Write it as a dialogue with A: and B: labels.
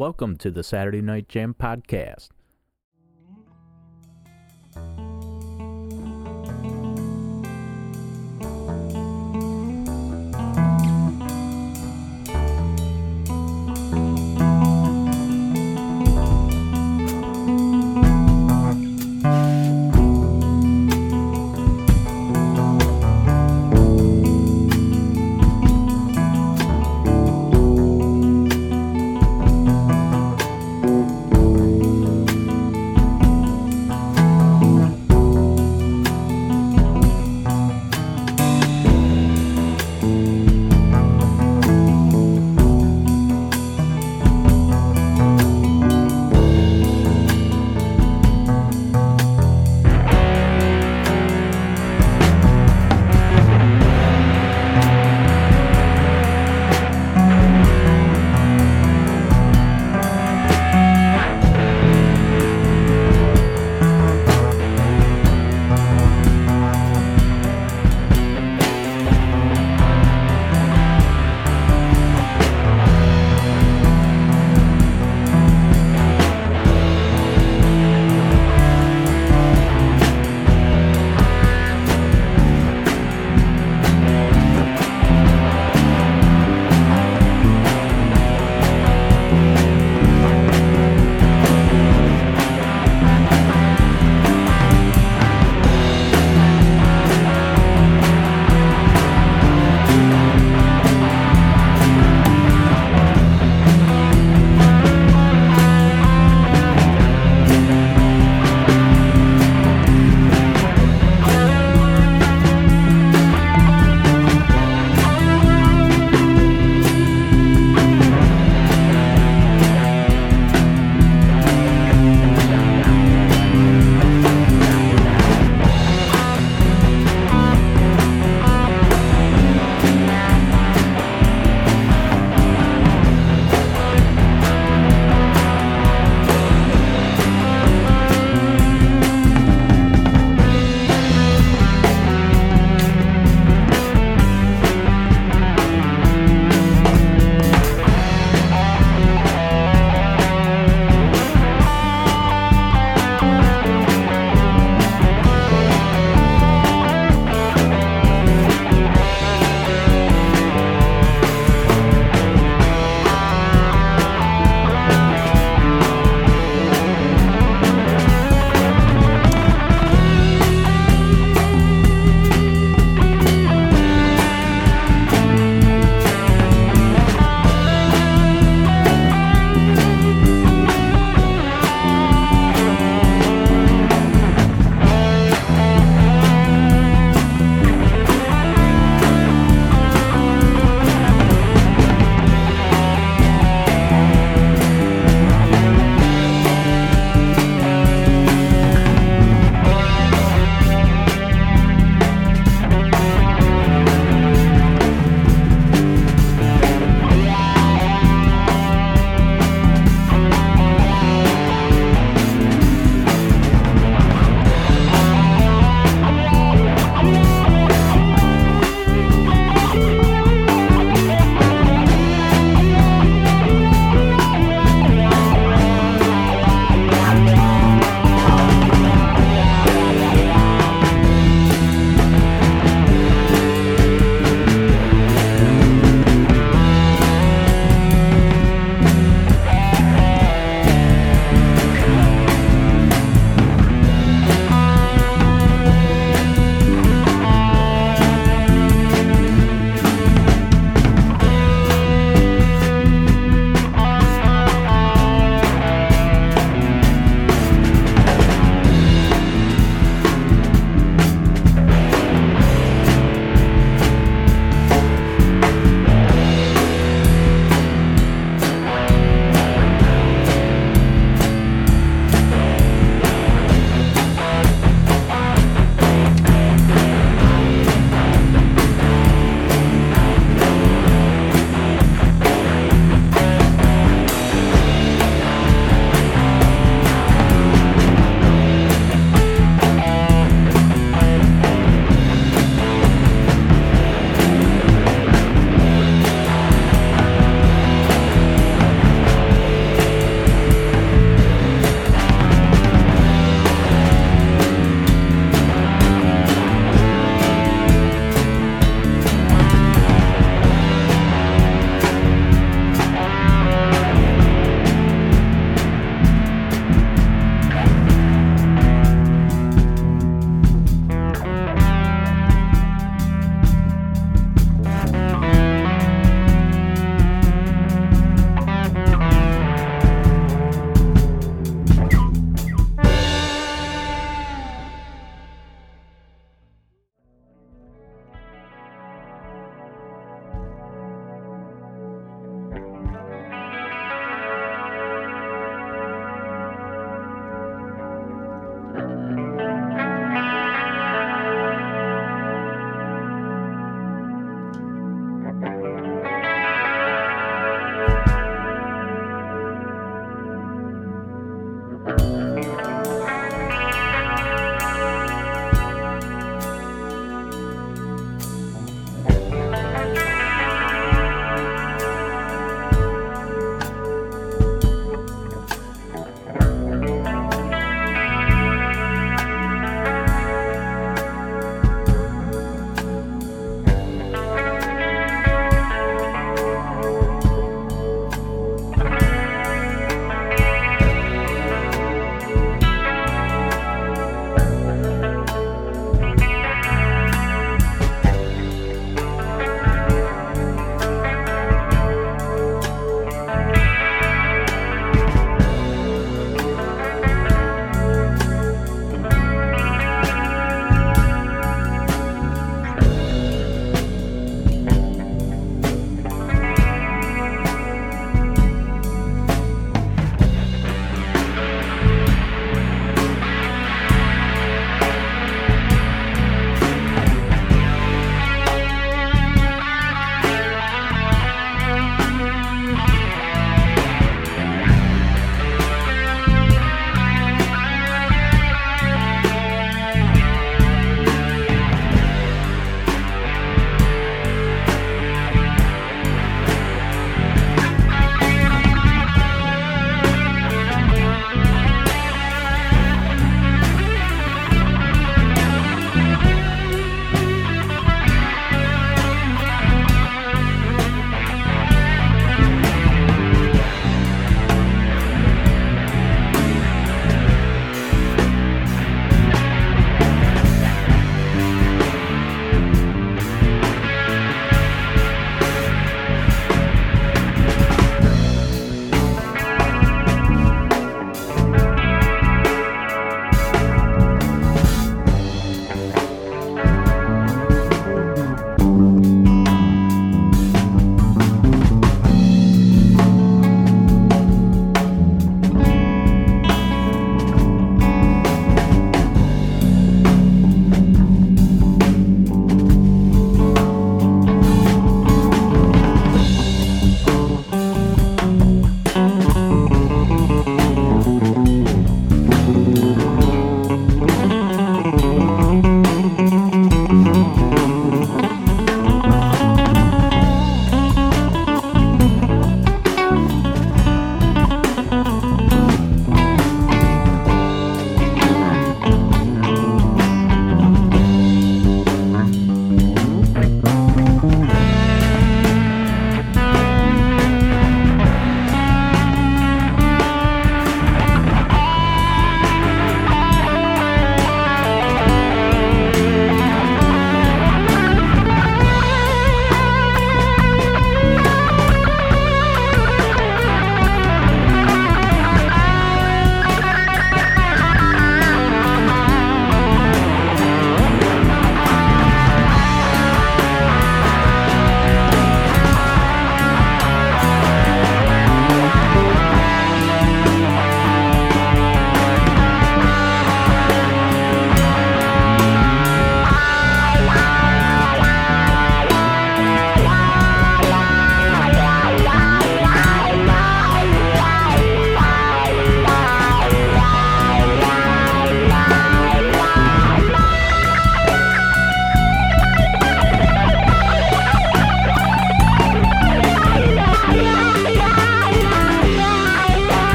A: Welcome to the Saturday Night Jam podcast.